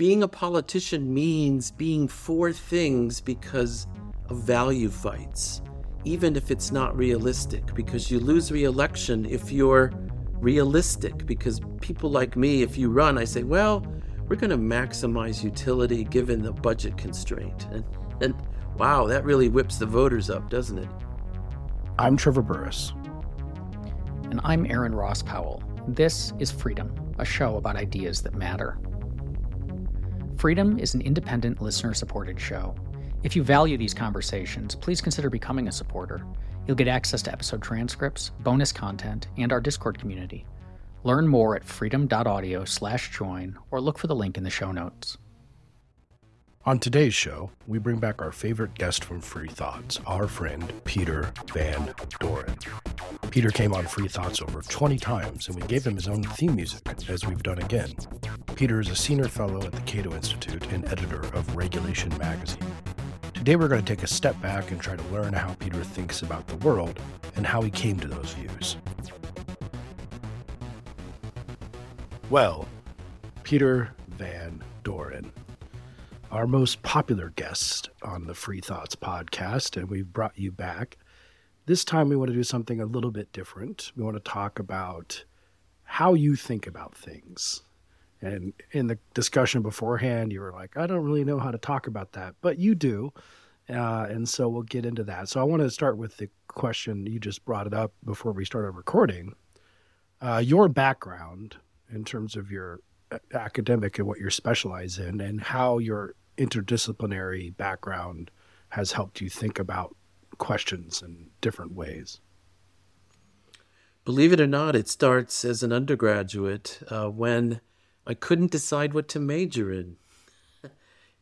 being a politician means being for things because of value fights, even if it's not realistic, because you lose re election if you're realistic. Because people like me, if you run, I say, well, we're going to maximize utility given the budget constraint. And, and wow, that really whips the voters up, doesn't it? I'm Trevor Burrus. And I'm Aaron Ross Powell. This is Freedom, a show about ideas that matter. Freedom is an independent, listener supported show. If you value these conversations, please consider becoming a supporter. You'll get access to episode transcripts, bonus content, and our Discord community. Learn more at freedom.audio/join or look for the link in the show notes. On today's show, we bring back our favorite guest from Free Thoughts, our friend Peter Van Doren. Peter came on Free Thoughts over 20 times, and we gave him his own theme music, as we've done again. Peter is a senior fellow at the Cato Institute and editor of Regulation Magazine. Today, we're going to take a step back and try to learn how Peter thinks about the world and how he came to those views. Well, Peter Van Doren our most popular guest on the Free Thoughts podcast, and we've brought you back. This time, we want to do something a little bit different. We want to talk about how you think about things. And in the discussion beforehand, you were like, I don't really know how to talk about that, but you do. Uh, and so we'll get into that. So I want to start with the question you just brought it up before we started recording. Uh, your background in terms of your uh, academic and what you're specialized in and how your interdisciplinary background has helped you think about questions in different ways? Believe it or not, it starts as an undergraduate uh, when I couldn't decide what to major in.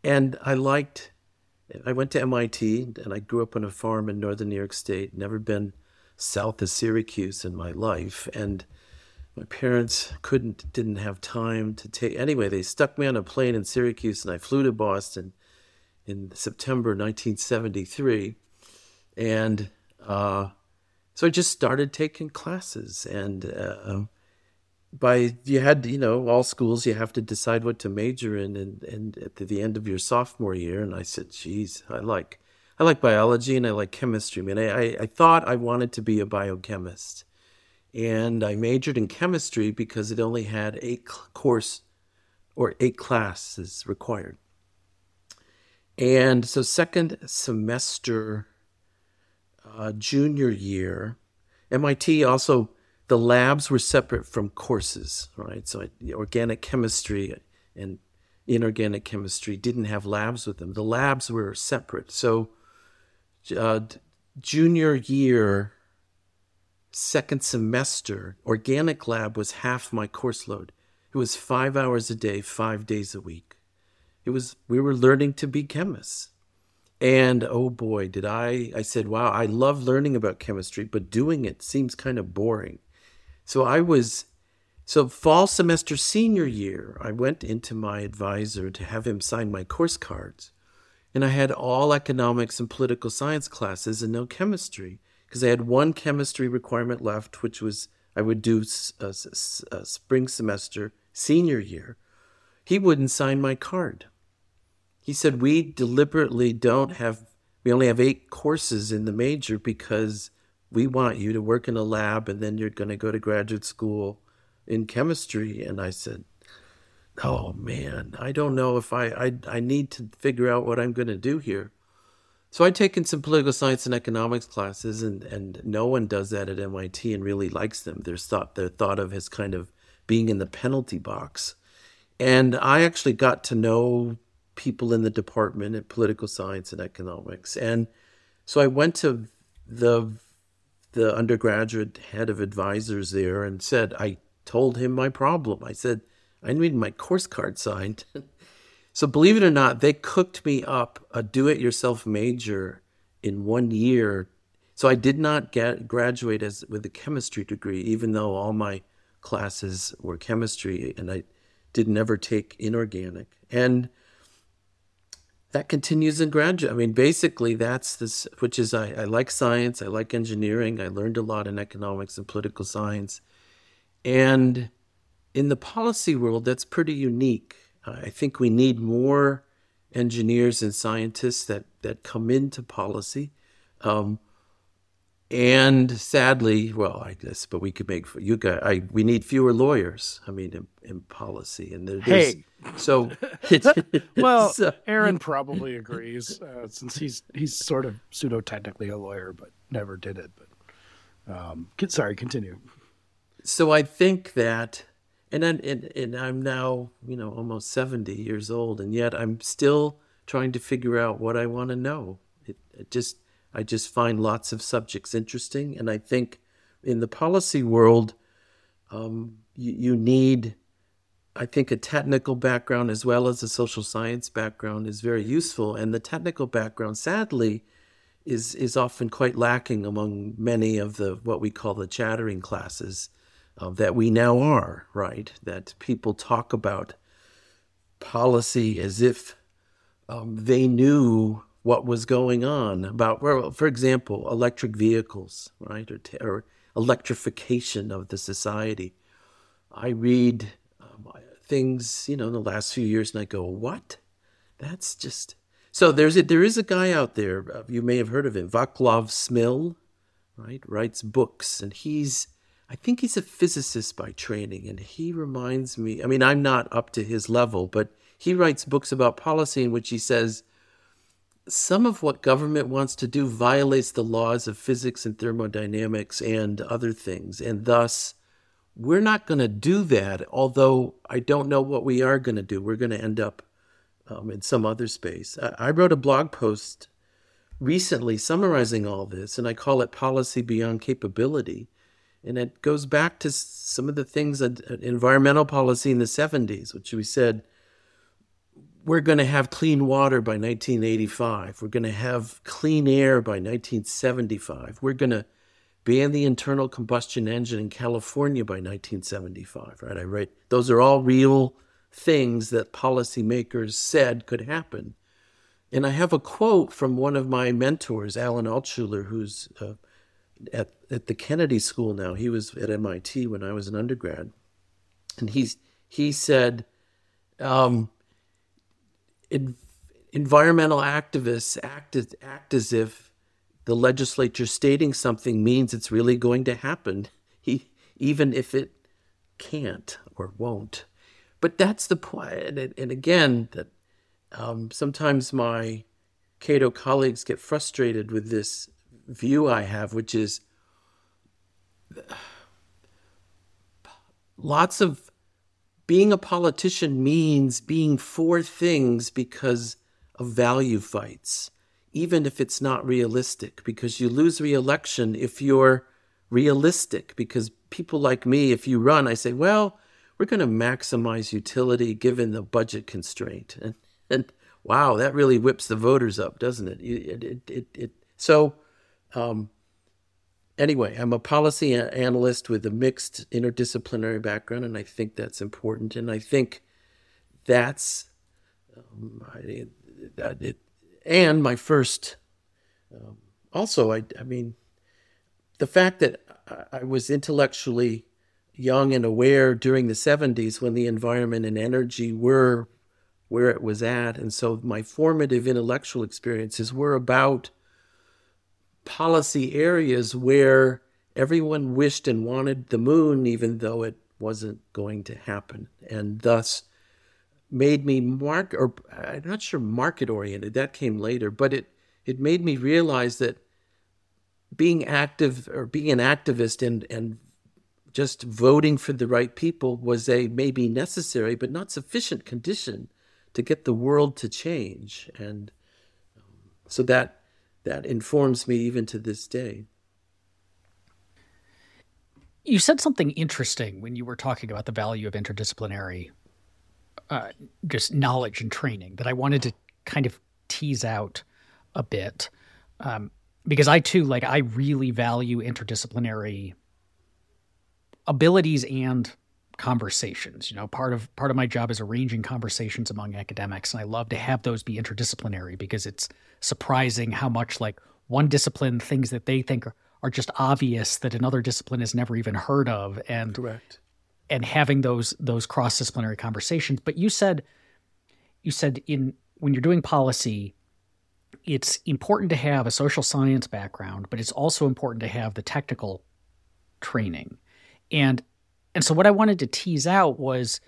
and I liked, I went to MIT and I grew up on a farm in northern New York State, never been south of Syracuse in my life. And my parents couldn't didn't have time to take anyway they stuck me on a plane in syracuse and i flew to boston in september 1973 and uh, so i just started taking classes and uh, by you had you know all schools you have to decide what to major in and, and at the end of your sophomore year. And i said geez i like i like biology and i like chemistry. I mean i, I thought i wanted to be a biochemist and I majored in chemistry because it only had eight course or eight classes required. And so, second semester, uh, junior year, MIT also the labs were separate from courses, right? So, organic chemistry and inorganic chemistry didn't have labs with them. The labs were separate. So, uh, junior year second semester, organic lab was half my course load. It was five hours a day, five days a week. It was we were learning to be chemists. And oh boy, did I I said, wow, I love learning about chemistry, but doing it seems kind of boring. So I was so fall semester senior year, I went into my advisor to have him sign my course cards. And I had all economics and political science classes and no chemistry because I had one chemistry requirement left, which was I would do a, a spring semester senior year. He wouldn't sign my card. He said, We deliberately don't have, we only have eight courses in the major because we want you to work in a lab and then you're going to go to graduate school in chemistry. And I said, Oh man, I don't know if I, I, I need to figure out what I'm going to do here. So I'd taken some political science and economics classes, and, and no one does that at MIT and really likes them. They're thought they're thought of as kind of being in the penalty box. And I actually got to know people in the department in political science and economics. And so I went to the the undergraduate head of advisors there and said, I told him my problem. I said, I need my course card signed. So believe it or not, they cooked me up a do-it-yourself major in one year. So I did not get graduate as with a chemistry degree, even though all my classes were chemistry, and I did never take inorganic. And that continues in graduate. I mean, basically, that's this, which is I, I like science, I like engineering, I learned a lot in economics and political science. And in the policy world, that's pretty unique I think we need more engineers and scientists that, that come into policy. Um, and sadly, well, I guess, but we could make you guys. I we need fewer lawyers. I mean, in, in policy, and there, hey, so well, so, Aaron probably agrees uh, since he's he's sort of pseudo technically a lawyer, but never did it. But um, sorry, continue. So I think that, and and and I'm now you know almost seventy years old, and yet I'm still trying to figure out what I want to know. It, it just I just find lots of subjects interesting. And I think in the policy world, um, you, you need, I think, a technical background as well as a social science background is very useful. And the technical background, sadly, is is often quite lacking among many of the what we call the chattering classes uh, that we now are. Right, that people talk about policy as if um, they knew what was going on about, well, for example, electric vehicles, right, or, or electrification of the society. I read um, things, you know, in the last few years, and I go, "What? That's just." So there's a, there is a guy out there. Uh, you may have heard of him, Vaclav Smil, right? Writes books, and he's I think he's a physicist by training, and he reminds me. I mean, I'm not up to his level, but he writes books about policy in which he says some of what government wants to do violates the laws of physics and thermodynamics and other things. And thus, we're not going to do that, although I don't know what we are going to do. We're going to end up um, in some other space. I, I wrote a blog post recently summarizing all this, and I call it Policy Beyond Capability. And it goes back to some of the things that environmental policy in the 70s, which we said we're going to have clean water by 1985. We're going to have clean air by 1975. We're going to ban the internal combustion engine in California by 1975, right? I write those are all real things that policymakers said could happen. And I have a quote from one of my mentors, Alan Altshuler, who's uh, at, at the Kennedy School now. He was at MIT when I was an undergrad. And he's, he said, um, environmental activists act as, act as if the legislature stating something means it's really going to happen, he, even if it can't or won't. But that's the point. And, and again, that um, sometimes my Cato colleagues get frustrated with this view I have, which is lots of being a politician means being for things because of value fights, even if it's not realistic, because you lose reelection if you're realistic. Because people like me, if you run, I say, well, we're going to maximize utility given the budget constraint. And, and wow, that really whips the voters up, doesn't it? it, it, it, it so, um, anyway, I'm a policy analyst with a mixed interdisciplinary background, and I think that's important. And I think that's um, I, that it, and my first. Um, also, I, I mean, the fact that I was intellectually young and aware during the 70s when the environment and energy were where it was at. And so my formative intellectual experiences were about policy areas where everyone wished and wanted the moon, even though it wasn't going to happen, and thus made me mark or I'm not sure market oriented. That came later, but it it made me realize that being active or being an activist and and just voting for the right people was a maybe necessary but not sufficient condition to get the world to change and um, so that that informs me even to this day. You said something interesting when you were talking about the value of interdisciplinary uh, just knowledge and training that I wanted to kind of tease out a bit. Um, because I too, like, I really value interdisciplinary abilities and conversations. You know, part of part of my job is arranging conversations among academics, and I love to have those be interdisciplinary because it's surprising how much like one discipline things that they think are, are just obvious that another discipline has never even heard of, and correct, and having those those cross disciplinary conversations. But you said you said in when you're doing policy, it's important to have a social science background, but it's also important to have the technical training. And and so what I wanted to tease out was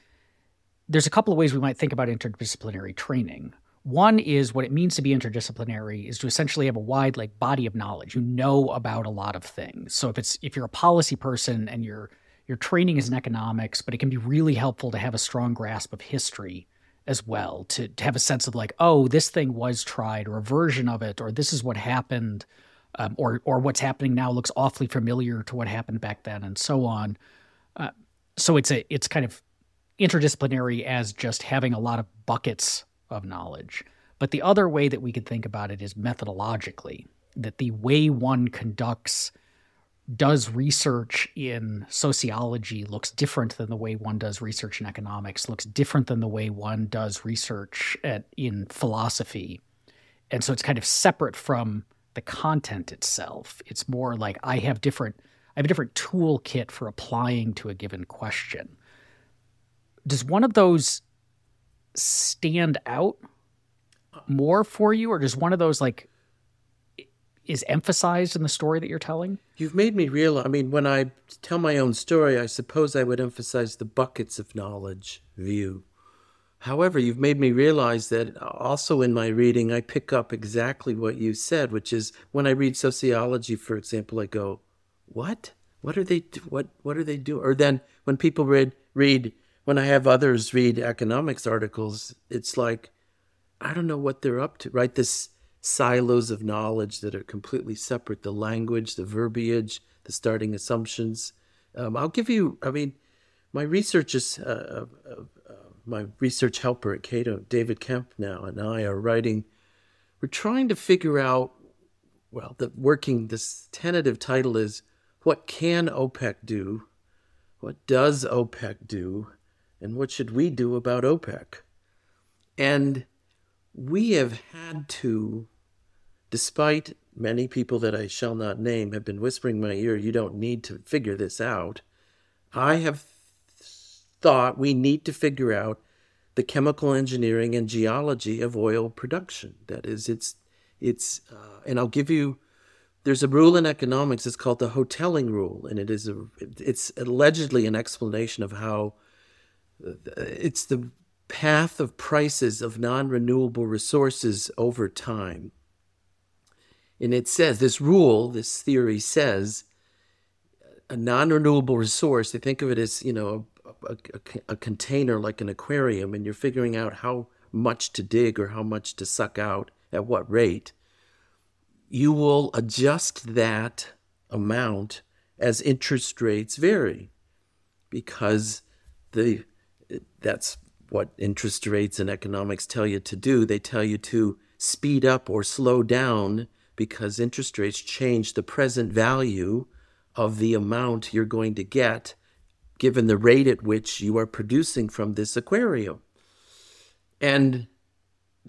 there's a couple of ways we might think about interdisciplinary training. One is what it means to be interdisciplinary is to essentially have a wide like body of knowledge. You know about a lot of things. So if it's if you're a policy person and your your training is in economics, but it can be really helpful to have a strong grasp of history as well to, to have a sense of like, oh, this thing was tried or a version of it, or this is what happened, um, or or what's happening now looks awfully familiar to what happened back then, and so on. Uh, so it's a it's kind of interdisciplinary as just having a lot of buckets of knowledge. But the other way that we could think about it is methodologically, that the way one conducts does research in sociology looks different than the way one does research in economics, looks different than the way one does research at, in philosophy. And so it's kind of separate from the content itself. It's more like I have different have a different toolkit for applying to a given question. Does one of those stand out more for you or does one of those like is emphasized in the story that you're telling? You've made me realize. I mean, when I tell my own story, I suppose I would emphasize the buckets of knowledge view. However, you've made me realize that also in my reading, I pick up exactly what you said, which is when I read sociology, for example, I go, "What? What are they? What? What are they doing?" Or then when people read read when I have others read economics articles, it's like, I don't know what they're up to. Right? This silos of knowledge that are completely separate the language, the verbiage, the starting assumptions. Um, I'll give you, I mean, my research is, uh, uh, uh, my research helper at Cato, David Kemp now, and I are writing, we're trying to figure out, well, the working, this tentative title is What Can OPEC Do? What does OPEC do? And what should we do about OPEC? And we have had to despite many people that I shall not name have been whispering in my ear, you don't need to figure this out. I have thought we need to figure out the chemical engineering and geology of oil production. That is, it's, it's, uh, and I'll give you, there's a rule in economics, it's called the Hotelling rule, and it is a, it's allegedly an explanation of how uh, it's the path of prices of non-renewable resources over time. And it says this rule, this theory says a non renewable resource, they think of it as, you know, a, a, a, container like an aquarium, and you're figuring out how much to dig or how much to suck out at what rate. You will adjust that amount as interest rates vary because the that's what interest rates and economics tell you to do. They tell you to speed up or slow down because interest rates change the present value of the amount you're going to get given the rate at which you are producing from this aquarium. And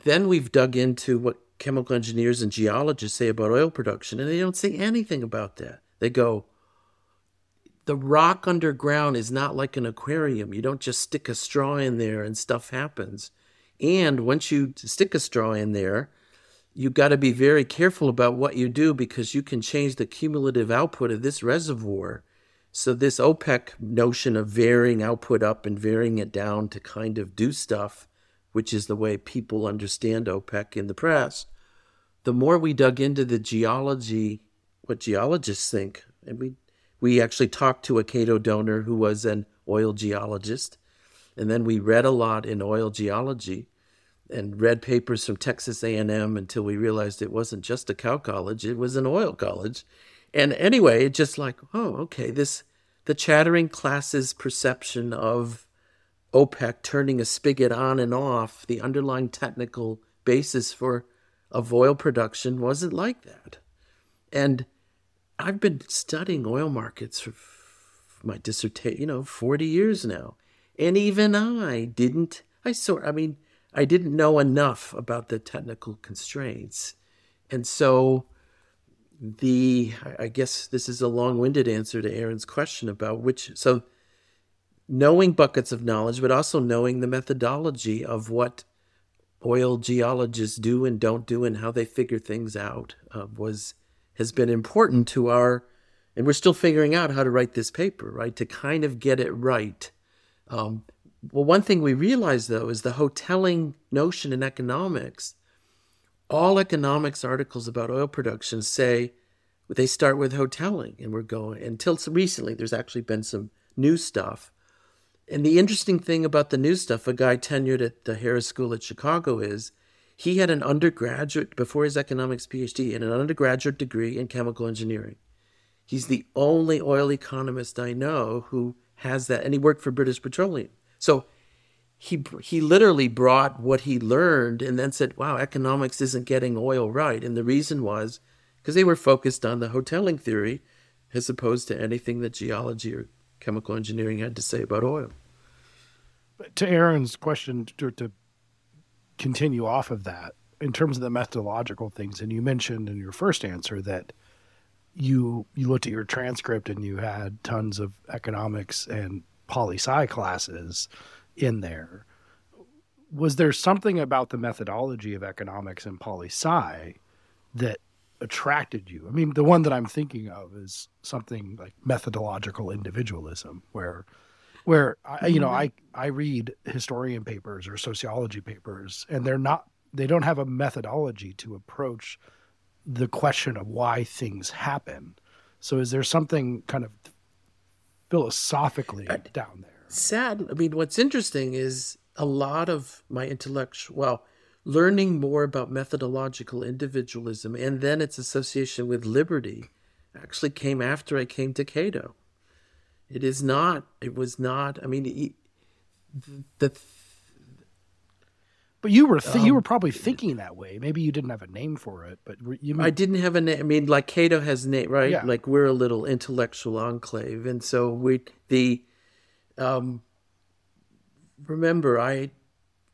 then we've dug into what chemical engineers and geologists say about oil production, and they don't say anything about that. They go, the rock underground is not like an aquarium. You don't just stick a straw in there and stuff happens. And once you stick a straw in there, you've got to be very careful about what you do because you can change the cumulative output of this reservoir. So, this OPEC notion of varying output up and varying it down to kind of do stuff, which is the way people understand OPEC in the press, the more we dug into the geology, what geologists think, and we, we actually talked to a Cato donor who was an oil geologist, and then we read a lot in oil geology and read papers from Texas A&M until we realized it wasn't just a cow college, it was an oil college. And anyway, it just like, oh, okay, this the chattering class's perception of OPEC turning a spigot on and off, the underlying technical basis for of oil production wasn't like that. And I've been studying oil markets for my dissertation, you know, 40 years now. And even I didn't I sort I mean I didn't know enough about the technical constraints. And so the I guess this is a long-winded answer to Aaron's question about which so knowing buckets of knowledge, but also knowing the methodology of what oil geologists do and don't do and how they figure things out uh, was has been important to our and we're still figuring out how to write this paper right to kind of get it right. Um, well one thing we realize though is the Hotelling notion in economics. All economics articles about oil production say they start with Hotelling and we're going until recently there's actually been some new stuff and the interesting thing about the new stuff, a guy tenured at the Harris School at Chicago, is he had an undergraduate, before his economics PhD, and an undergraduate degree in chemical engineering. He's the only oil economist I know who has that, and he worked for British Petroleum. So he he literally brought what he learned and then said, "Wow, economics isn't getting oil right." And the reason was because they were focused on the Hotelling theory as opposed to anything that geology or chemical engineering had to say about oil to Aaron's question to, to continue off of that in terms of the methodological things, and you mentioned in your first answer that you you looked at your transcript and you had tons of economics and poli sci classes in there. Was there something about the methodology of economics and poli sci that attracted you? I mean, the one that I'm thinking of is something like methodological individualism, where where I, you know mm-hmm. I I read historian papers or sociology papers and they're not they don't have a methodology to approach the question of why things happen. So is there something kind of philosophically down there? Sad. I mean, what's interesting is a lot of my intellectual well, learning more about methodological individualism and then its association with liberty actually came after I came to Cato. It is not. It was not. I mean, the. But you were th- um, you were probably thinking that way. Maybe you didn't have a name for it, but you. Mean, I didn't have a name. I mean, like Cato has name, right? Yeah. Like we're a little intellectual enclave, and so we the. Um, remember, I,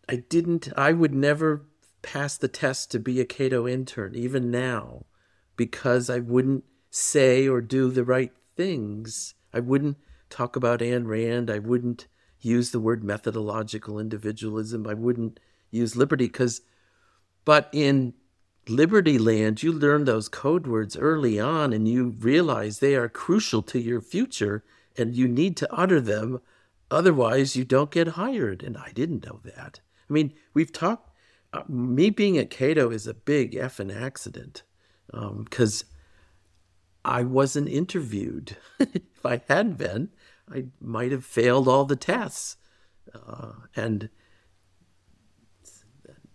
I didn't. I would never pass the test to be a Cato intern, even now, because I wouldn't say or do the right things. I wouldn't talk about Ayn Rand. I wouldn't use the word methodological individualism. I wouldn't use liberty because, but in Liberty Land, you learn those code words early on and you realize they are crucial to your future and you need to utter them. Otherwise, you don't get hired. And I didn't know that. I mean, we've talked, uh, me being at Cato is a big effing accident because um, I wasn't interviewed. if I had been, I might have failed all the tests. Uh, and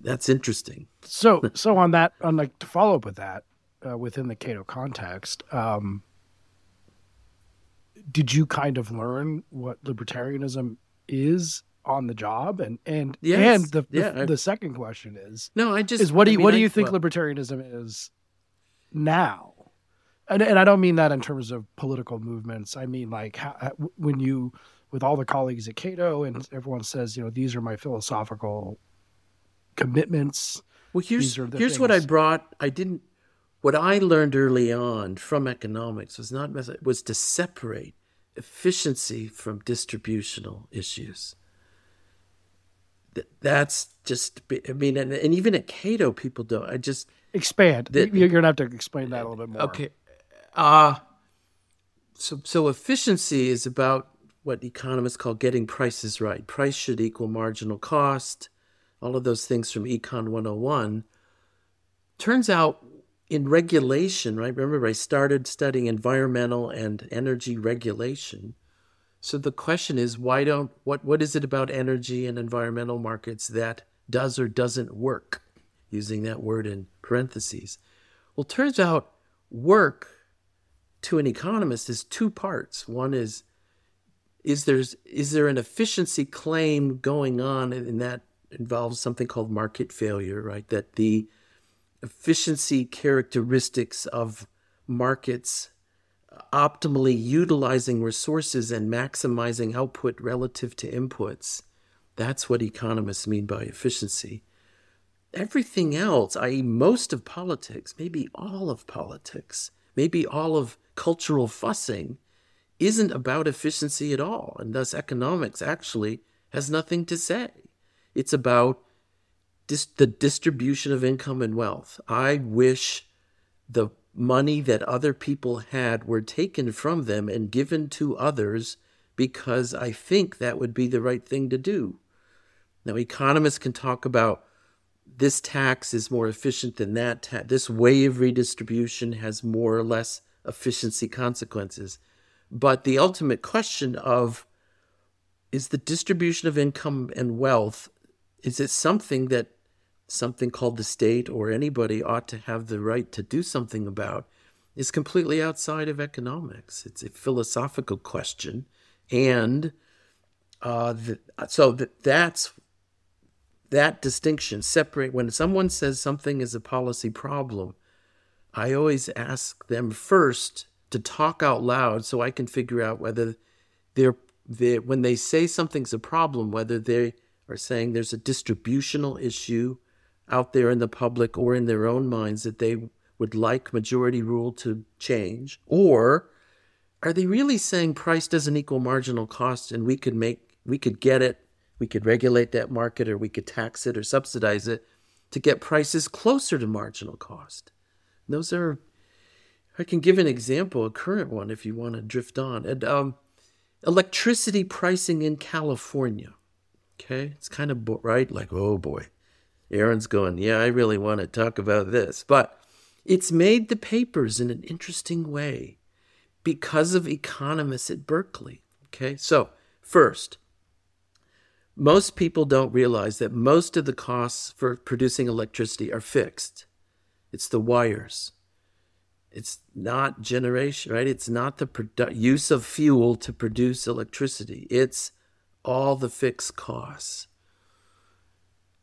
that's interesting. So, so on that, on like to follow up with that, uh, within the Cato context, um, did you kind of learn what libertarianism is on the job? And and yes. and the yeah, the, the, second question is no, I just is what do you I mean, what do you think well, libertarianism is now? And, and I don't mean that in terms of political movements. I mean like how, when you, with all the colleagues at Cato, and everyone says, you know, these are my philosophical commitments. Well, here's here's things. what I brought. I didn't. What I learned early on from economics was not was to separate efficiency from distributional issues. That's just. I mean, and, and even at Cato, people don't. I just expand. The, You're gonna have to explain that a little bit more. Okay. Uh, so, so efficiency is about what economists call getting prices right. Price should equal marginal cost, all of those things from Econ 101. Turns out in regulation, right? Remember, I started studying environmental and energy regulation. So the question is, why don't what what is it about energy and environmental markets that does or doesn't work? Using that word in parentheses. Well, turns out work to an economist is two parts. One is is there's is there an efficiency claim going on and that involves something called market failure, right? That the efficiency characteristics of markets uh, optimally utilizing resources and maximizing output relative to inputs. That's what economists mean by efficiency. Everything else, i.e., most of politics, maybe all of politics, maybe all of cultural fussing isn't about efficiency at all. And thus, economics actually has nothing to say. It's about dis- the distribution of income and wealth. I wish the money that other people had were taken from them and given to others because I think that would be the right thing to do. Now, economists can talk about this tax is more efficient than that. tax. this way of redistribution has more or less efficiency consequences. But the ultimate question of is the distribution of income and wealth is it something that something called the state or anybody ought to have the right to do something about is completely outside of economics. It's a philosophical question, and uh, the, so that that's that distinction. Separate when someone says something is a policy problem, I always ask them first to talk out loud so I can figure out whether they're, they when they say something's a problem, whether they are saying there's a distributional issue out there in the public or in their own minds that they would like majority rule to change, or are they really saying price doesn't equal marginal cost and we could make we could get it, we could regulate that market or we could tax it or subsidize it to get prices closer to marginal cost. Those are I can give an example, a current one, if you want to drift on. And um, electricity pricing in California. Okay, it's kind of bo- right, like oh boy, Aaron's going, yeah, I really want to talk about this, but it's made the papers in an interesting way because of economists at Berkeley. Okay, so first, most people don't realize that most of the costs for producing electricity are fixed. It's the wires. It's not generation, right? It's not the produ- use of fuel to produce electricity. It's all the fixed costs.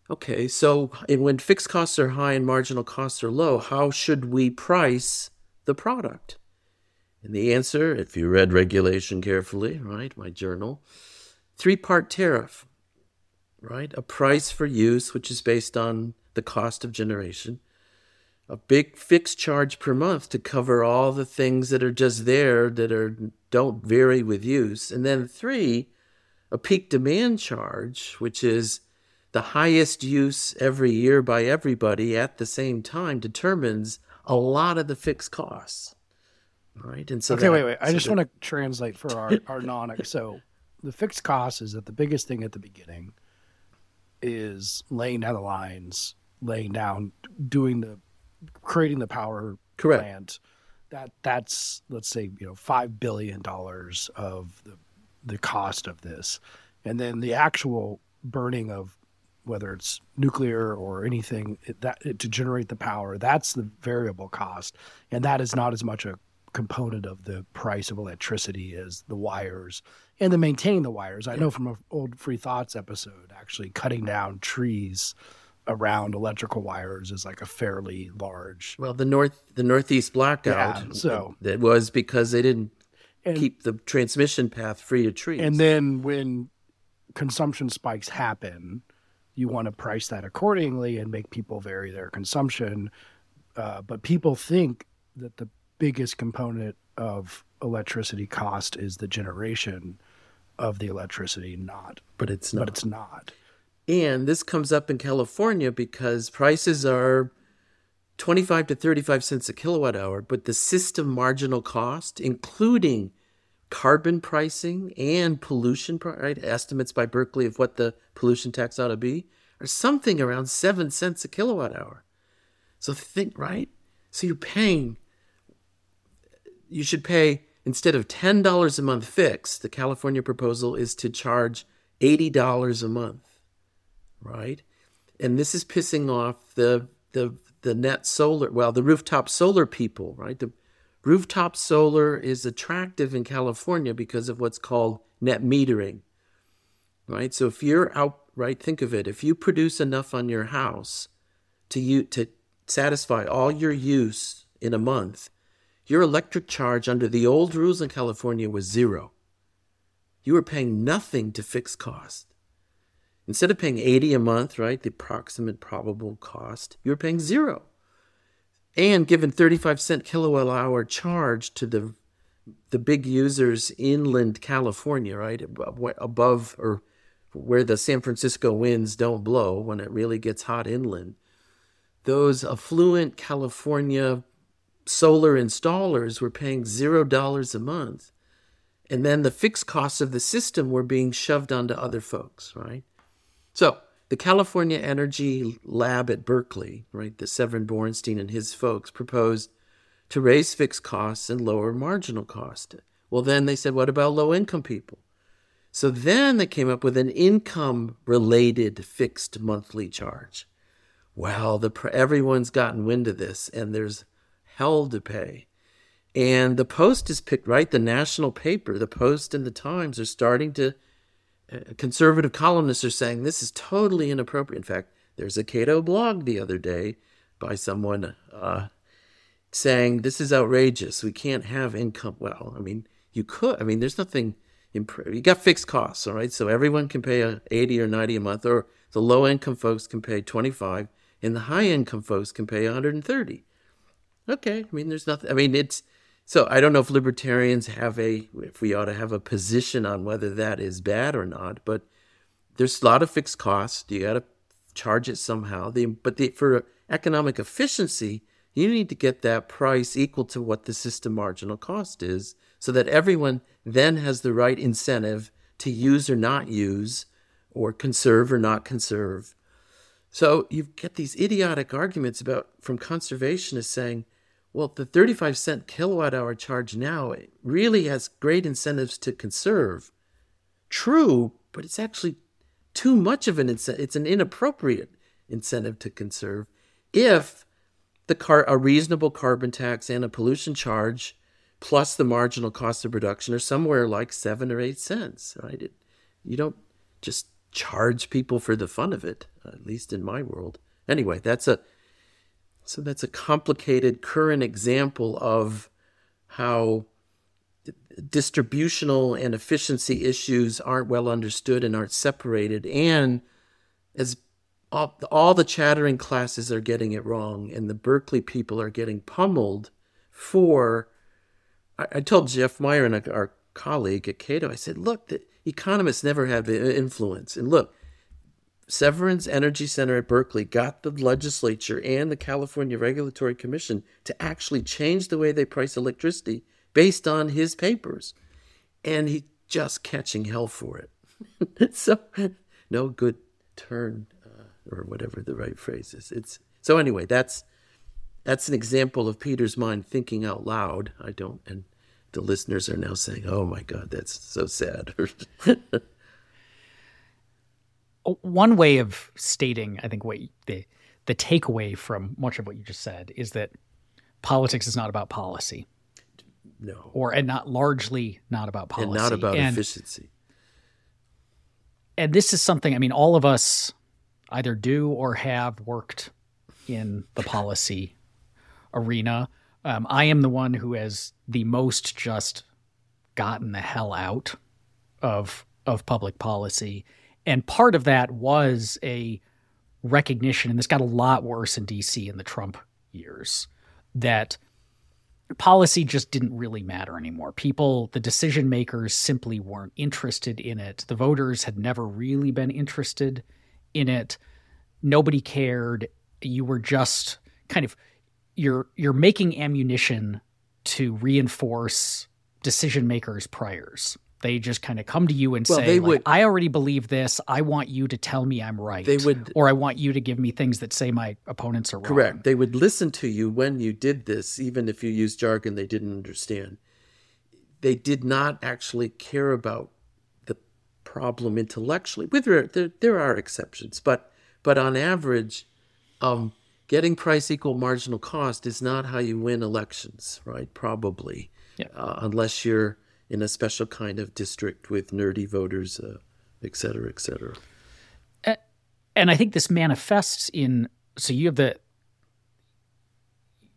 Okay, so when fixed costs are high and marginal costs are low, how should we price the product? And the answer, if you read regulation carefully, right, my journal, three part tariff, right? A price for use, which is based on the cost of generation, a big fixed charge per month to cover all the things that are just there that are don't vary with use, and then three, a peak demand charge, which is the highest use every year by everybody at the same time determines a lot of the fixed costs. Right. And so okay, that, wait, wait. I just want to translate for our, our non so the fixed cost is that the biggest thing at the beginning is laying down the lines, laying down, doing the creating the power Correct. plant. That that's let's say, you know, five billion dollars of the the cost of this. And then the actual burning of whether it's nuclear or anything it, that it, to generate the power that's the variable cost and that is not as much a component of the price of electricity as the wires and the maintaining the wires i know from an old free thoughts episode actually cutting down trees around electrical wires is like a fairly large well the north the northeast blackout yeah, so that was because they didn't and, keep the transmission path free of trees and then when consumption spikes happen you want to price that accordingly and make people vary their consumption. Uh, but people think that the biggest component of electricity cost is the generation of the electricity, not. But it's not. But it's not. And this comes up in California because prices are 25 to 35 cents a kilowatt hour, but the system marginal cost, including carbon pricing and pollution, right? Estimates by Berkeley of what the pollution tax ought to be are something around seven cents a kilowatt hour. So think, right? So you're paying, you should pay, instead of $10 a month fixed, the California proposal is to charge $80 a month, right? And this is pissing off the, the, the net solar, well, the rooftop solar people, right? The Rooftop solar is attractive in California because of what's called net metering. Right? So if you're out right, think of it. If you produce enough on your house to you to satisfy all your use in a month, your electric charge under the old rules in California was zero. You were paying nothing to fixed cost. Instead of paying 80 a month, right, the approximate probable cost, you were paying zero and given 35 cent kilowatt hour charge to the the big users inland California, right above or where the San Francisco winds don't blow when it really gets hot inland, those affluent California solar installers were paying zero dollars a month. And then the fixed costs of the system were being shoved onto other folks, right? So the California Energy Lab at Berkeley, right, the Severin Borenstein and his folks proposed to raise fixed costs and lower marginal cost. Well, then they said, what about low income people? So then they came up with an income related fixed monthly charge. Well, the, everyone's gotten wind of this, and there's hell to pay. And the Post is picked, right? The national paper, the Post and the Times are starting to, conservative columnists are saying this is totally inappropriate. In fact, there's a Cato blog the other day by someone uh, saying this is outrageous. We can't have income. Well, I mean, you could. I mean, there's nothing. Imp- you got fixed costs, all right. So everyone can pay a 80 or 90 a month, or the low income folks can pay 25, and the high income folks can pay 130. Okay, I mean, there's nothing. I mean, it's so I don't know if libertarians have a if we ought to have a position on whether that is bad or not, but there's a lot of fixed costs. You got to charge it somehow. The, but the, for economic efficiency, you need to get that price equal to what the system marginal cost is so that everyone then has the right incentive to use or not use or conserve or not conserve. So you get these idiotic arguments about from conservationists saying, well, the 35 cent kilowatt hour charge now really has great incentives to conserve. True, but it's actually too much of an incentive. It's an inappropriate incentive to conserve if the car a reasonable carbon tax and a pollution charge plus the marginal cost of production are somewhere like seven or eight cents right it, you don't just charge people for the fun of it at least in my world anyway that's a so that's a complicated current example of how distributional and efficiency issues aren't well understood and aren't separated and as all, all the chattering classes are getting it wrong, and the Berkeley people are getting pummeled for. I, I told Jeff Miron and our colleague at Cato, I said, look, the economists never have uh, influence. And look, Severin's Energy Center at Berkeley got the legislature and the California Regulatory Commission to actually change the way they price electricity based on his papers. And he's just catching hell for it. so, no good turn uh, or whatever the right phrase is. It's so anyway. That's that's an example of Peter's mind thinking out loud. I don't, and the listeners are now saying, "Oh my God, that's so sad." One way of stating, I think, what the the takeaway from much of what you just said is that politics is not about policy. No, or and not largely not about policy, and not about and, efficiency. And this is something. I mean, all of us either do or have worked in the policy arena. Um, I am the one who has the most just gotten the hell out of of public policy, and part of that was a recognition, and this got a lot worse in D.C. in the Trump years, that policy just didn't really matter anymore. People, the decision makers, simply weren't interested in it. The voters had never really been interested in it. Nobody cared. You were just kind of you're you're making ammunition to reinforce decision makers' priors. They just kind of come to you and well, say, they would, "I already believe this. I want you to tell me I'm right." They would, or I want you to give me things that say my opponents are wrong. Correct. They would listen to you when you did this, even if you used jargon they didn't understand. They did not actually care about the problem intellectually. With there, there, there are exceptions, but but on average, um, getting price equal marginal cost is not how you win elections, right? Probably, yeah. uh, unless you're in a special kind of district with nerdy voters, uh, et cetera, et cetera. And I think this manifests in so you have the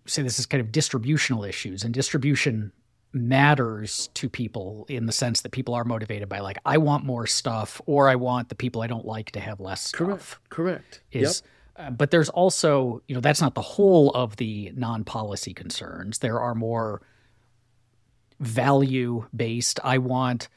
say this is kind of distributional issues and distribution matters to people in the sense that people are motivated by like I want more stuff or I want the people I don't like to have less stuff. Correct. Correct. Is yep. uh, but there's also, you know, that's not the whole of the non-policy concerns. There are more value based. I want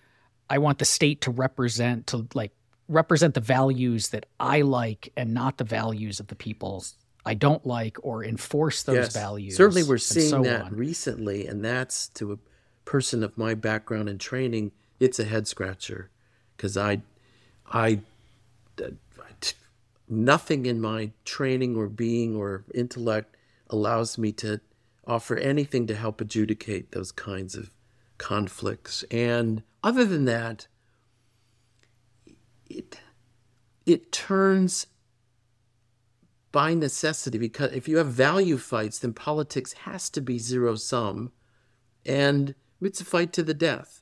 I want the state to represent to like represent the values that I like and not the values of the people I don't like or enforce those yes. values. Certainly, we're seeing so that on. recently, and that's to a person of my background and training, it's a head scratcher because I, I, I, nothing in my training or being or intellect allows me to offer anything to help adjudicate those kinds of conflicts. And other than that, it it turns by necessity because if you have value fights, then politics has to be zero sum, and it's a fight to the death.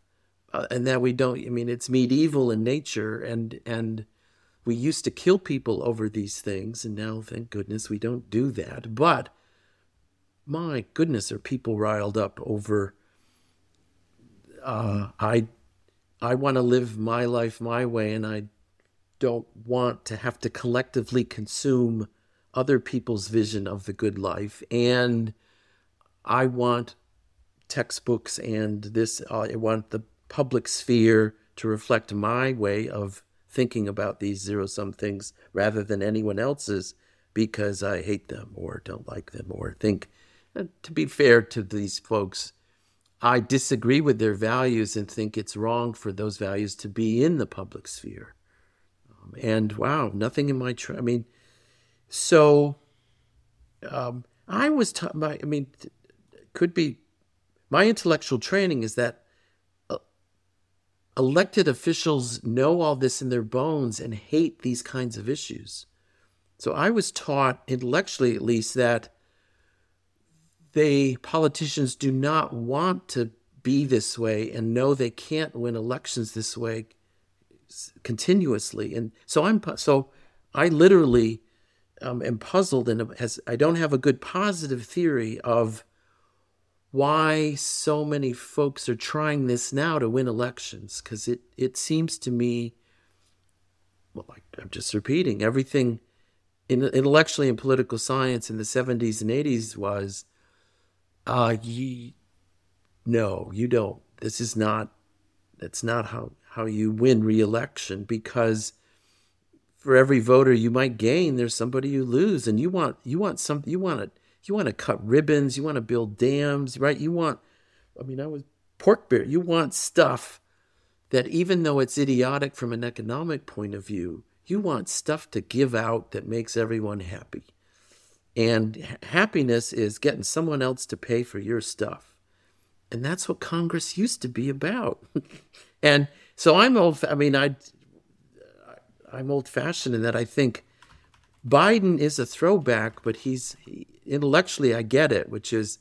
Uh, and that we don't. I mean, it's medieval in nature, and and we used to kill people over these things, and now, thank goodness, we don't do that. But my goodness, are people riled up over? Uh, I I want to live my life my way, and I don't want to have to collectively consume other people's vision of the good life. And I want textbooks and this, uh, I want the public sphere to reflect my way of thinking about these zero sum things rather than anyone else's because I hate them or don't like them or think. Uh, to be fair to these folks, I disagree with their values and think it's wrong for those values to be in the public sphere. Um, and wow, nothing in my, tra- I mean, so um, I was, taught. my, I mean, could be, my intellectual training is that uh, elected officials know all this in their bones and hate these kinds of issues. So I was taught, intellectually at least, that they politicians do not want to be this way and know they can't win elections this way continuously. And so I'm so I literally um, am puzzled and has I don't have a good positive theory of why so many folks are trying this now to win elections because it it seems to me well I, I'm just repeating everything in, intellectually in political science in the 70s and 80s was uh you no you don't. This is not that's not how how you win re-election because for every voter you might gain there's somebody you lose and you want you want some you want to you want to cut ribbons you want to build dams right? You want i mean i was pork barrel. You want stuff that even though it's idiotic from an economic point of view you want stuff to give out that makes everyone happy and happiness is getting someone else to pay for your stuff and that's what congress used to be about and so I'm old. I mean, I I'm old fashioned in that I think Biden is a throwback, but he's he, intellectually I get it, which is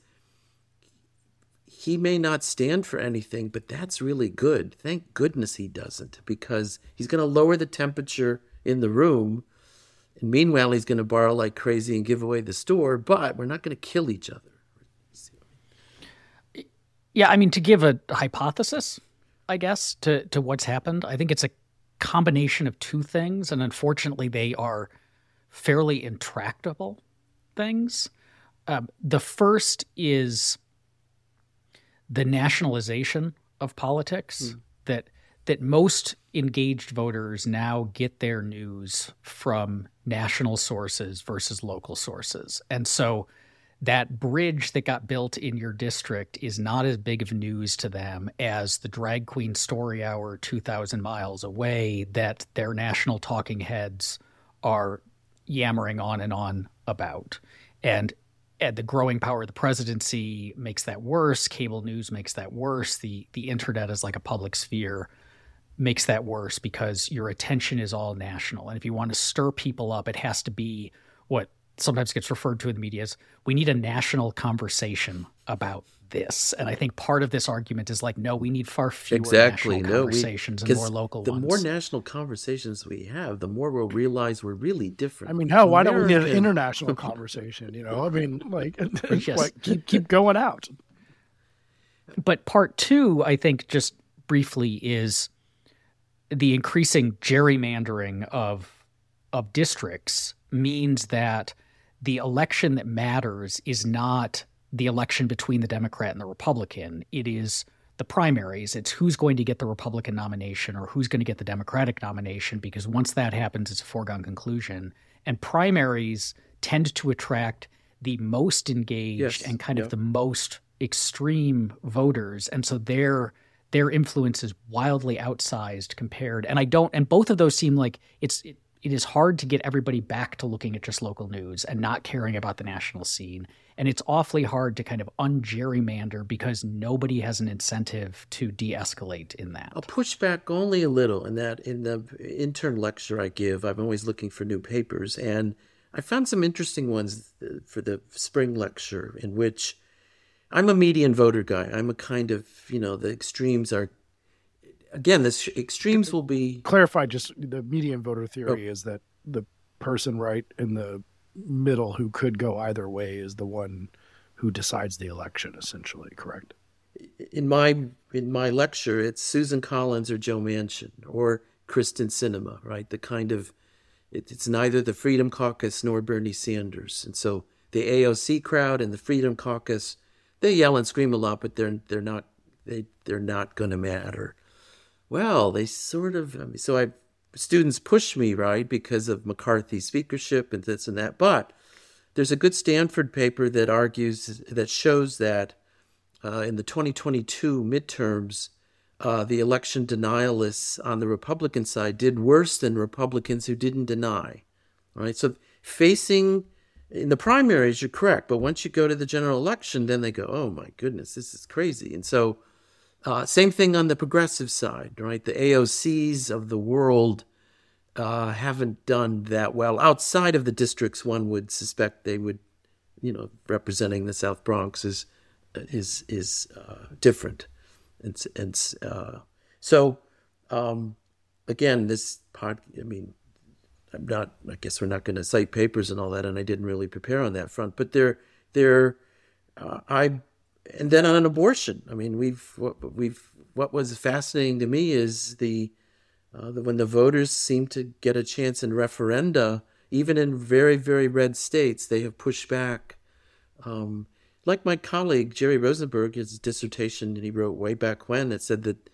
he may not stand for anything, but that's really good. Thank goodness he doesn't, because he's going to lower the temperature in the room. And meanwhile, he's going to borrow like crazy and give away the store, but we're not going to kill each other. Yeah, I mean, to give a hypothesis, I guess, to to what's happened. I think it's a combination of two things, and unfortunately, they are fairly intractable things. Um, the first is the nationalization of politics mm. that that most engaged voters now get their news from national sources versus local sources. And so that bridge that got built in your district is not as big of news to them as the drag queen story hour 2000 miles away that their national talking heads are yammering on and on about. And, and the growing power of the presidency makes that worse. Cable news makes that worse. The the internet is like a public sphere makes that worse because your attention is all national and if you want to stir people up it has to be what sometimes gets referred to in the media as we need a national conversation about this. And I think part of this argument is like, no, we need far fewer exactly. national no, conversations we, and more local the ones. The more national conversations we have, the more we'll realize we're really different. I mean, hell, why American. don't we get an international conversation? You know, I mean, like, yes. like keep, keep going out. But part two, I think, just briefly, is the increasing gerrymandering of of districts means that the election that matters is not the election between the Democrat and the Republican. It is the primaries. It's who's going to get the Republican nomination or who's going to get the Democratic nomination, because once that happens, it's a foregone conclusion. And primaries tend to attract the most engaged Yes, and kind yeah. of the most extreme voters. And so their their influence is wildly outsized compared. And I don't and both of those seem like it's it, it is hard to get everybody back to looking at just local news and not caring about the national scene. And it's awfully hard to kind of ungerrymander because nobody has an incentive to de-escalate in that. I'll push back only a little in that in the intern lecture I give, I'm always looking for new papers. And I found some interesting ones uh, for the spring lecture in which I'm a median voter guy. I'm a kind of, you know, the extremes are, again, the extremes will be Clarify just the median voter theory oh. is that the person right in the middle who could go either way is the one who decides the election, essentially, correct? in my in my lecture, it's Susan Collins or Joe Manchin or Kyrsten Sinema, right? The kind of it, it's neither the Freedom Caucus nor Bernie Sanders, and so the AOC crowd and the Freedom Caucus, they yell and scream a lot, but they're they're not they they're not going to matter. Well, they sort of. I mean, so I students push me right because of McCarthy's speakership and this and that, but there's a good Stanford paper that argues that shows that uh, in the 2022 midterms, uh, the election denialists on the Republican side did worse than Republicans who didn't deny. All right, so facing in the primaries, you're correct, but once you go to the general election, then they go, "Oh my goodness, this is crazy." And so, uh, same thing on the progressive side, right? The AOCs of the world uh, haven't done that well outside of the districts. One would suspect they would, you know, representing the South Bronx is is is uh, different, and and uh, so um, again, this part. I mean, I'm not. I guess we're not going to cite papers and all that, and I didn't really prepare on that front. But there, there, uh, I, and then on abortion. I mean, we've what we've what was fascinating to me is the, uh, the when the voters seem to get a chance in referenda, even in very very red states, they have pushed back. Um, like my colleague Jerry Rosenberg, his dissertation that he wrote way back when, that said that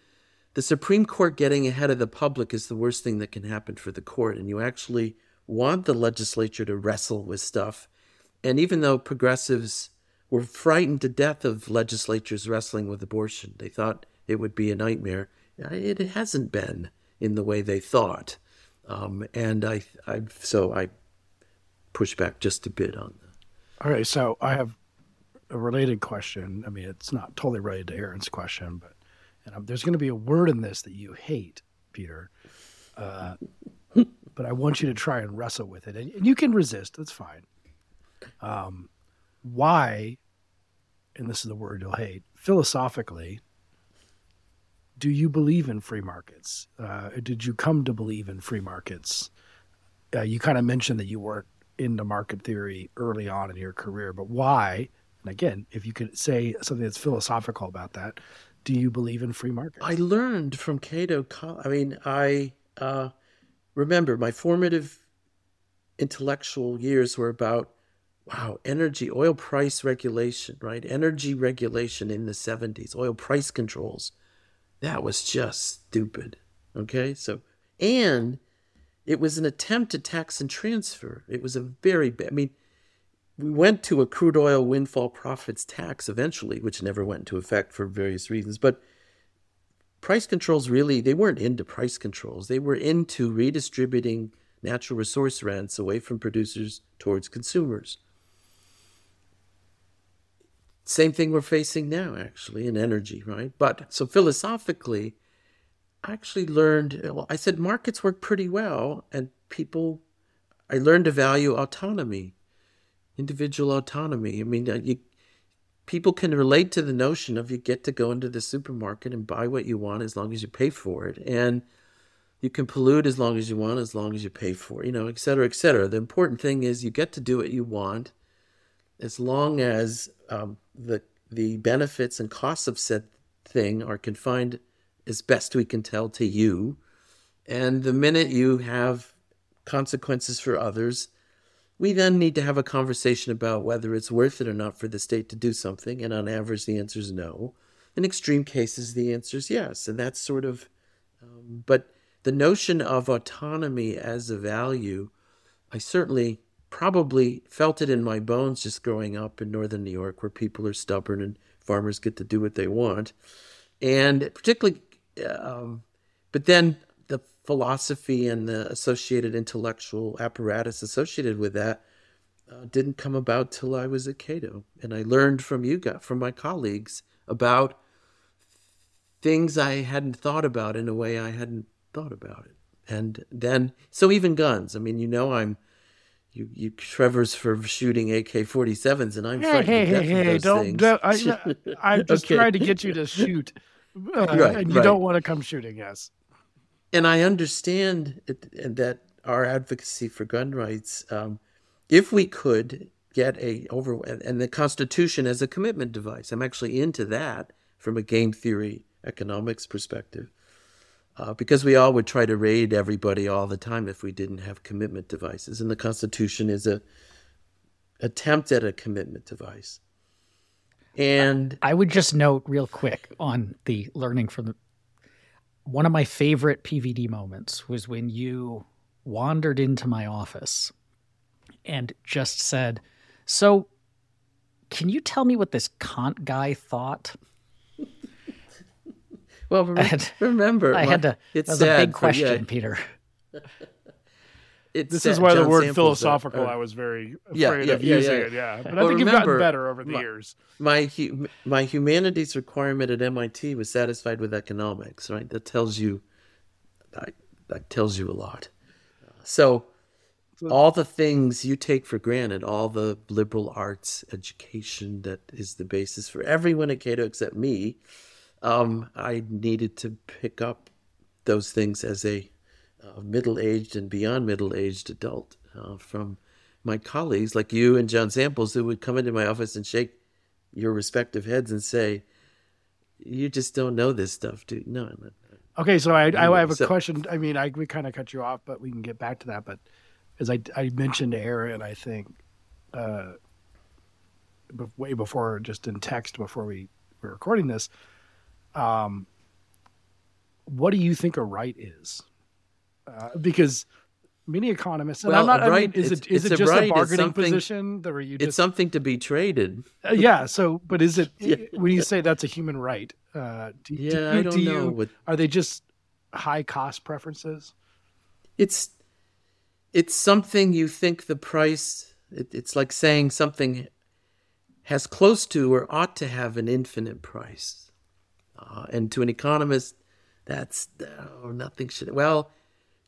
the Supreme Court getting ahead of the public is the worst thing that can happen for the court. And you actually want the legislature to wrestle with stuff. And even though progressives were frightened to death of legislatures wrestling with abortion, they thought it would be a nightmare. It hasn't been in the way they thought. Um, and I, I, so I push back just a bit on that. All right, so I have a related question. I mean, it's not totally related to Aaron's question, but and um, there's going to be a word in this that you hate, Peter. Uh, but I want you to try and wrestle with it, and, and you can resist. That's fine. Um, why, and this is the word you'll hate, philosophically, do you believe in free markets? Uh, did you come to believe in free markets? Uh, you kind of mentioned that you weren't into market theory early on in your career, but why? And again, if you could say something that's philosophical about that, do you believe in free markets? I learned from Cato. I mean, I uh, remember my formative intellectual years were about wow, energy, oil price regulation, right? Energy regulation in the 70s, oil price controls. That was just stupid. Okay. So, and it was an attempt at tax and transfer. It was a very bad, I mean, we went to a crude oil windfall profits tax eventually, which never went into effect for various reasons. But price controls really, they weren't into price controls. They were into redistributing natural resource rents away from producers towards consumers. Same thing we're facing now, actually, in energy, right? But so philosophically, I actually learned, well, I said markets work pretty well, and people, I learned to value autonomy, individual autonomy. I mean, uh, you, people can relate to the notion of you get to go into the supermarket and buy what you want as long as you pay for it. And you can pollute as long as you want, as long as you pay for it, you know, et cetera, et cetera. The important thing is you get to do what you want as long as um, the the benefits and costs of said thing are confined as best we can tell to you. And the minute you have consequences for others, we then need to have a conversation about whether it's worth it or not for the state to do something. And on average, the answer is no. in extreme cases, the answer is yes. And that's sort of, um, but the notion of autonomy as a value, I certainly probably felt it in my bones just growing up in northern New York, where people are stubborn and farmers get to do what they want. And particularly, um, but then the philosophy and the associated intellectual apparatus associated with that uh, didn't come about till I was at Cato. And I learned from you guys, from my colleagues, about things I hadn't thought about in a way I hadn't thought about it. And then, so even guns. I mean, you know, I'm you you Trevor's for shooting AK-47s, and I'm hey hey hey hey don't, don't I, am just okay. trying to get you to shoot, uh, right, and you right. don't want to come shooting. Yes, and I understand that our advocacy for gun rights, um, if we could get a over and the Constitution as a commitment device, I'm actually into that from a game theory economics perspective uh, because we all would try to raid everybody all the time if we didn't have commitment devices. And the Constitution is a attempt at a commitment device. And I would just note real quick on the learning from the one of my favorite PVD moments was when you wandered into my office and just said, "So, can you tell me what this Kant guy thought?" Well, rem- I had, remember, I had to. It's that was sad, a big question, yeah. Peter. It's this is why John the word philosophical. Are, I was very afraid yeah, yeah, of using it. Yeah, but well, I think remember, you've gotten better over the my, years. My my humanities requirement at MIT was satisfied with economics. Right, that tells you that, that tells you a lot. So, all the things you take for granted, all the liberal arts education that is the basis for everyone at Cato except me, um, I needed to pick up those things as a uh, middle aged and beyond middle aged adult uh, from my colleagues like you and John Samples who would come into my office and shake your respective heads and say, You just don't know this stuff, dude. No, no, no. Okay, so I, I have a so, question. I mean, I we kind of cut you off, but we can get back to that. But as I, I mentioned to Aaron, I think uh, way before, just in text before we were recording this, um, what do you think a right is? Uh, because many economists, and well, I'm not, right, I mean, is it is it just a, right. a bargaining position that you just, it's something to be traded? Uh, yeah. So, but is it yeah. when you say that's a human right? Uh, do, yeah, do, I don't do know. You, are they just high cost preferences? It's it's something you think the price. It, it's like saying something has close to or ought to have an infinite price. Uh, and to an economist, that's oh, nothing should. Well,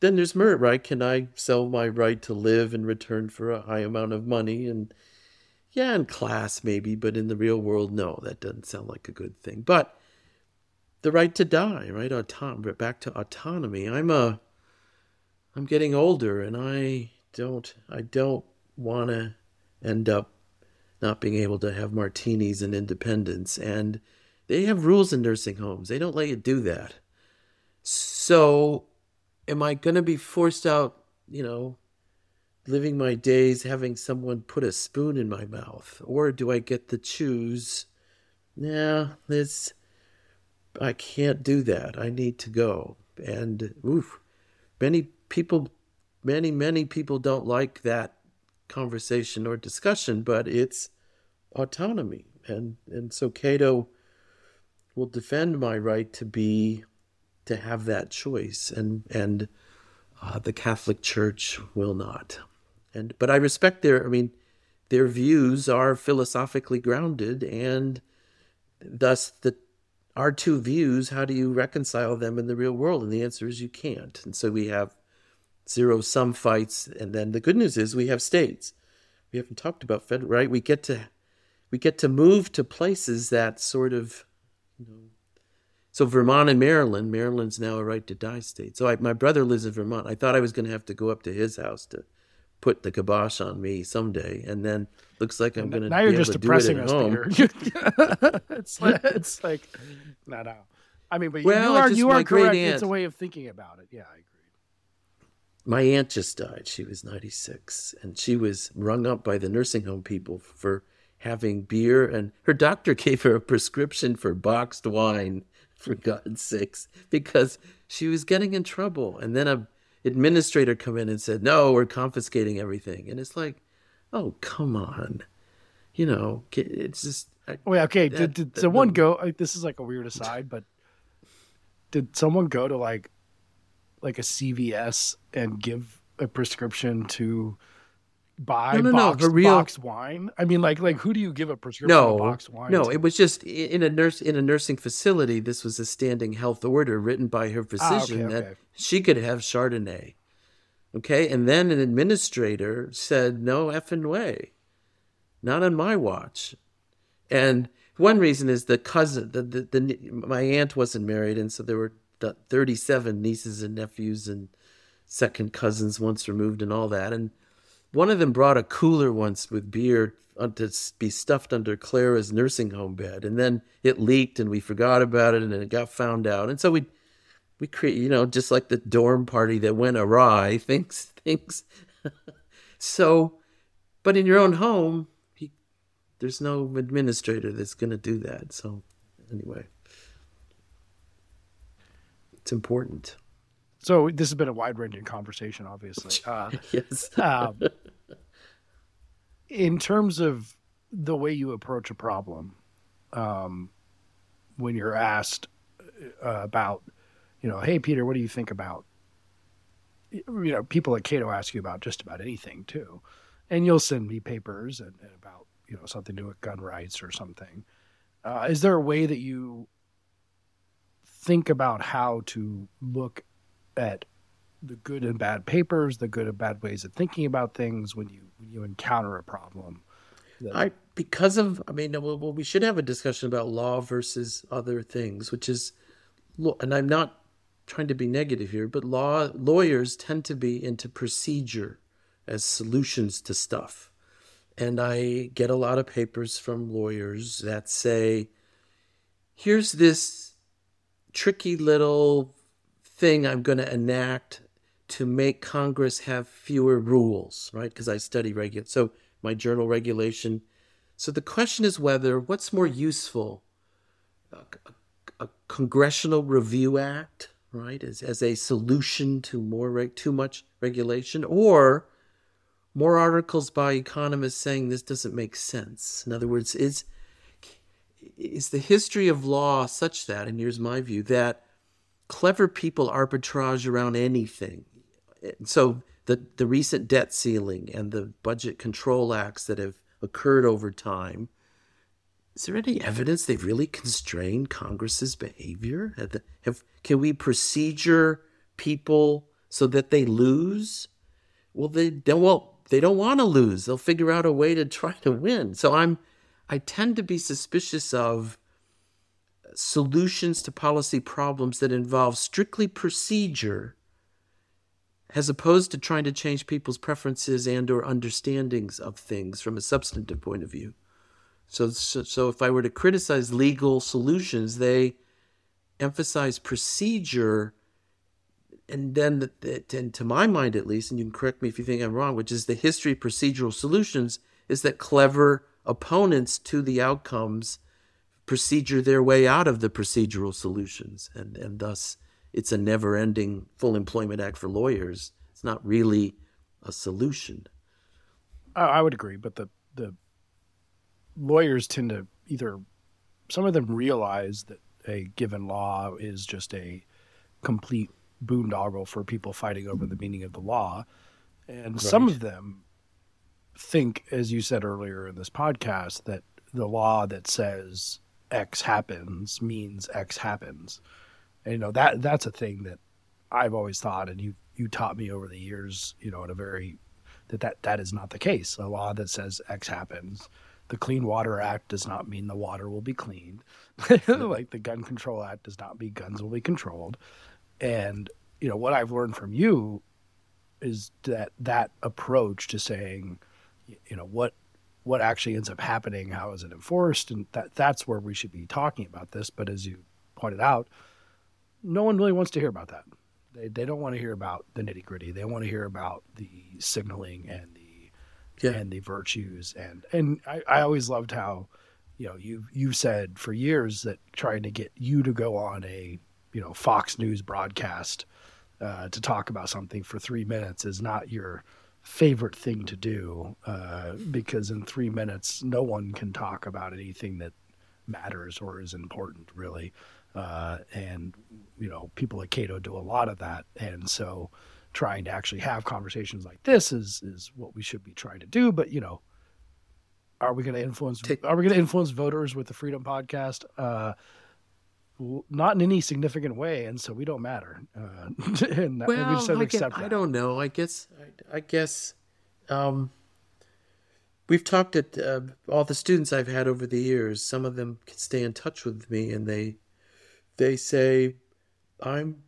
then there's merit, right? Can I sell my right to live in return for a high amount of money? And yeah, in class maybe, but in the real world, no, that doesn't sound like a good thing. But the right to die, right? Auton- back to autonomy. I'm a, I'm getting older, and I don't, I don't want to end up not being able to have martinis and independence and they have rules in nursing homes. They don't let you do that. So, am I going to be forced out, you know, living my days having someone put a spoon in my mouth? Or do I get to choose? Nah, this, I can't do that. I need to go. And, oof, many people, many, many people don't like that conversation or discussion, but it's autonomy. And, and so Cato will defend my right to be to have that choice and and uh, the Catholic Church will not. And but I respect their I mean their views are philosophically grounded and thus the our two views how do you reconcile them in the real world? And the answer is you can't. And so we have zero sum fights and then the good news is we have states. We haven't talked about federal right? We get to we get to move to places that sort of you know. So Vermont and Maryland, Maryland's now a right to die state. So I, my brother lives in Vermont. I thought I was going to have to go up to his house to put the kibosh on me someday, and then looks like I'm going to now you're just depressing us, Peter. it's like, it's like no, no. I mean, but well, you are you are correct. Aunt, it's a way of thinking about it. Yeah, I agree. My aunt just died. She was 96, and she was rung up by the nursing home people for having beer, and her doctor gave her a prescription for boxed wine, for God's sakes, because she was getting in trouble. And then a administrator come in and said, "No, we're confiscating everything." And it's like, "Oh, come on." You know, it's just Oh, yeah, okay. Did, did someone go? Like, this is like a weird aside, but did someone go to like like a CVS and give a prescription to buy no, no, boxed, no, real... boxed wine? I mean, like like who do you give a prescription no, boxed wine? No, to? it was just in a nurse in a nursing facility. This was a standing health order written by her physician ah, okay, okay. that she could have Chardonnay. Okay, and then an administrator said, "No effing way, not on my watch." And one reason is the cousin, the, the, the my aunt wasn't married, and so there were 37 nieces and nephews and second cousins once removed and all that. And one of them brought a cooler once with beer to be stuffed under Clara's nursing home bed, and then it leaked, and we forgot about it, and it got found out, and so we we create, you know, just like the dorm party that went awry, things things. so, but in your own home, there's no administrator that's going to do that. So, anyway, it's important. So this has been a wide-ranging conversation, obviously. Uh, yes. um, in terms of the way you approach a problem, um, when you're asked uh, about, you know, hey Peter, what do you think about? You know, people at Cato ask you about just about anything too, and you'll send me papers and, and about you know something to do with gun rights or something. Uh, is there a way that you think about how to look at the good and bad papers, the good and bad ways of thinking about things when you when you encounter a problem? That... I because of I mean, well, we should have a discussion about law versus other things, which is, and I'm not trying to be negative here, but law lawyers tend to be into procedure as solutions to stuff. And I get a lot of papers from lawyers that say, here's this tricky little thing I'm going to enact to make Congress have fewer rules, right? Because I study regulation. So my journal regulation. So the question is whether what's more useful, a, a, a Congressional Review Act, right, as, as a solution to more too much regulation, or more articles by economists saying this doesn't make sense. In other words, is is the history of law such that, and here's my view, that clever people arbitrage around anything. So the the recent debt ceiling and the budget control acts that have occurred over time. Is there any evidence they've really constrained Congress's behavior? Have, the, have can we procedure people so that they lose? Well, they don't. Well, they don't want to lose. They'll figure out a way to try to win. So I'm I tend to be suspicious of solutions to policy problems that involve strictly procedure as opposed to trying to change people's preferences and or understandings of things from a substantive point of view. So, so, so if I were to criticize legal solutions, they emphasize procedure and then, the, and to my mind at least, and you can correct me if you think I'm wrong, which is the history of procedural solutions, is that clever opponents to the outcomes procedure their way out of the procedural solutions, and and thus it's a never-ending full employment act for lawyers. It's not really a solution. I would agree, but the the lawyers tend to either some of them realize that a given law is just a complete boondoggle for people fighting over the meaning of the law. And right. some of them think, as you said earlier in this podcast, that the law that says X happens means X happens. And, you know, that that's a thing that I've always thought, and you you taught me over the years, you know, in a very that that, that is not the case. A law that says X happens. The Clean Water Act does not mean the water will be cleaned. like the Gun Control Act does not mean guns will be controlled. And you know what I've learned from you is that that approach to saying, you know, what what actually ends up happening, how is it enforced, and that that's where we should be talking about this. But as you pointed out, no one really wants to hear about that. They they don't want to hear about the nitty gritty. They want to hear about the signaling and the yeah. and the virtues and and I, I always loved how you know you you said for years that trying to get you to go on a you know Fox News broadcast uh, to talk about something for three minutes is not your favorite thing to do uh, because in three minutes no one can talk about anything that matters or is important really. Uh, and you know people at Cato do a lot of that. And so trying to actually have conversations like this is is what we should be trying to do. But you know are we going to influence are we going to influence voters with the freedom podcast? Uh not in any significant way and so we don't matter uh and, we Well, to I, accept I don't know. I guess. I, I guess. Um, we've talked at uh, all the students I've had over the years. Some of them can stay in touch with me, and they they say, "I'm,"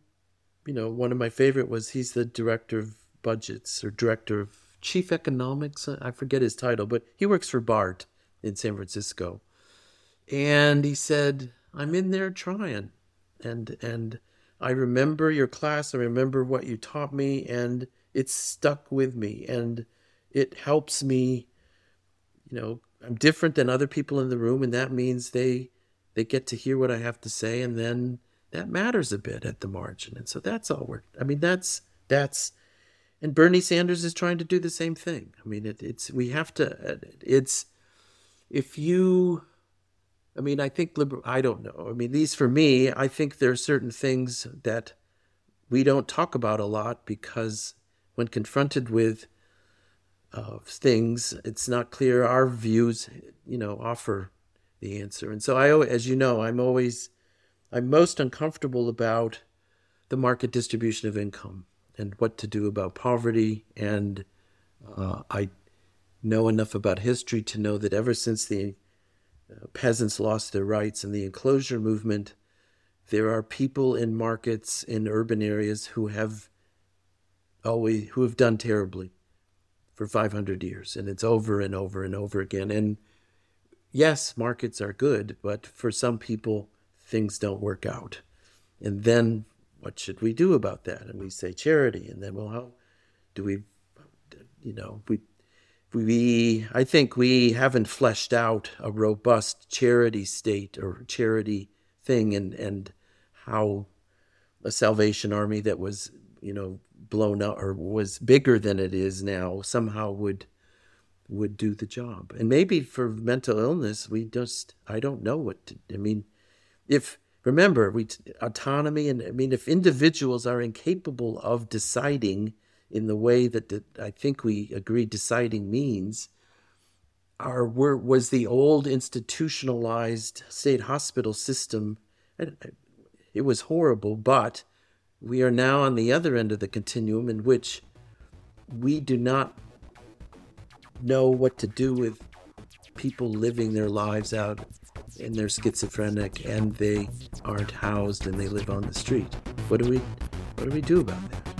you know, one of my favorite was he's the director of budgets or director of chief economics. I forget his title, but he works for BART in San Francisco, and he said, "I'm in there trying," and and I remember your class. I remember what you taught me, and it's stuck with me, and it helps me. You know, I'm different than other people in the room, and that means they they get to hear what I have to say, and then that matters a bit at the margin. And so that's all we're. I mean, that's that's. And Bernie Sanders is trying to do the same thing. I mean, it, it's we have to. It's if you I mean, I think liberal. I don't know. I mean, these for me, I think there are certain things that we don't talk about a lot because when confronted with uh, things, it's not clear our views, you know, offer the answer. And so I, as you know, I'm always, I'm most uncomfortable about the market distribution of income and what to do about poverty. And uh, I know enough about history to know that ever since the uh, peasants lost their rights in the enclosure movement, there are people in markets in urban areas who have always who have done terribly for 500 years and it's over and over and over again. And yes markets are good but for some people things don't work out. And then what should we do about that? And we say charity and then well how do we you know we we I think we haven't fleshed out a robust charity state or charity thing and and how a Salvation Army that was you know blown up or was bigger than it is now somehow would would do the job. And maybe for mental illness we just I don't know what to, I mean if remember we autonomy and I mean if individuals are incapable of deciding in the way that the, I think we agree deciding means our were, was the old institutionalized state hospital system it was horrible but we are now on the other end of the continuum in which we do not know what to do with people living their lives out and they're schizophrenic and they aren't housed and they live on the street. What do we what do we do about that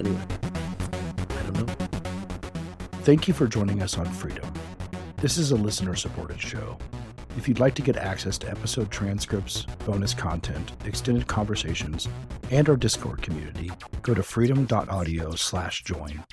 anyway, I don't know. Thank you for joining us on Freedom. This is a listener supported show. If you'd like to get access to episode transcripts, bonus content, extended conversations, and our Discord community, go to freedom.audio slash join.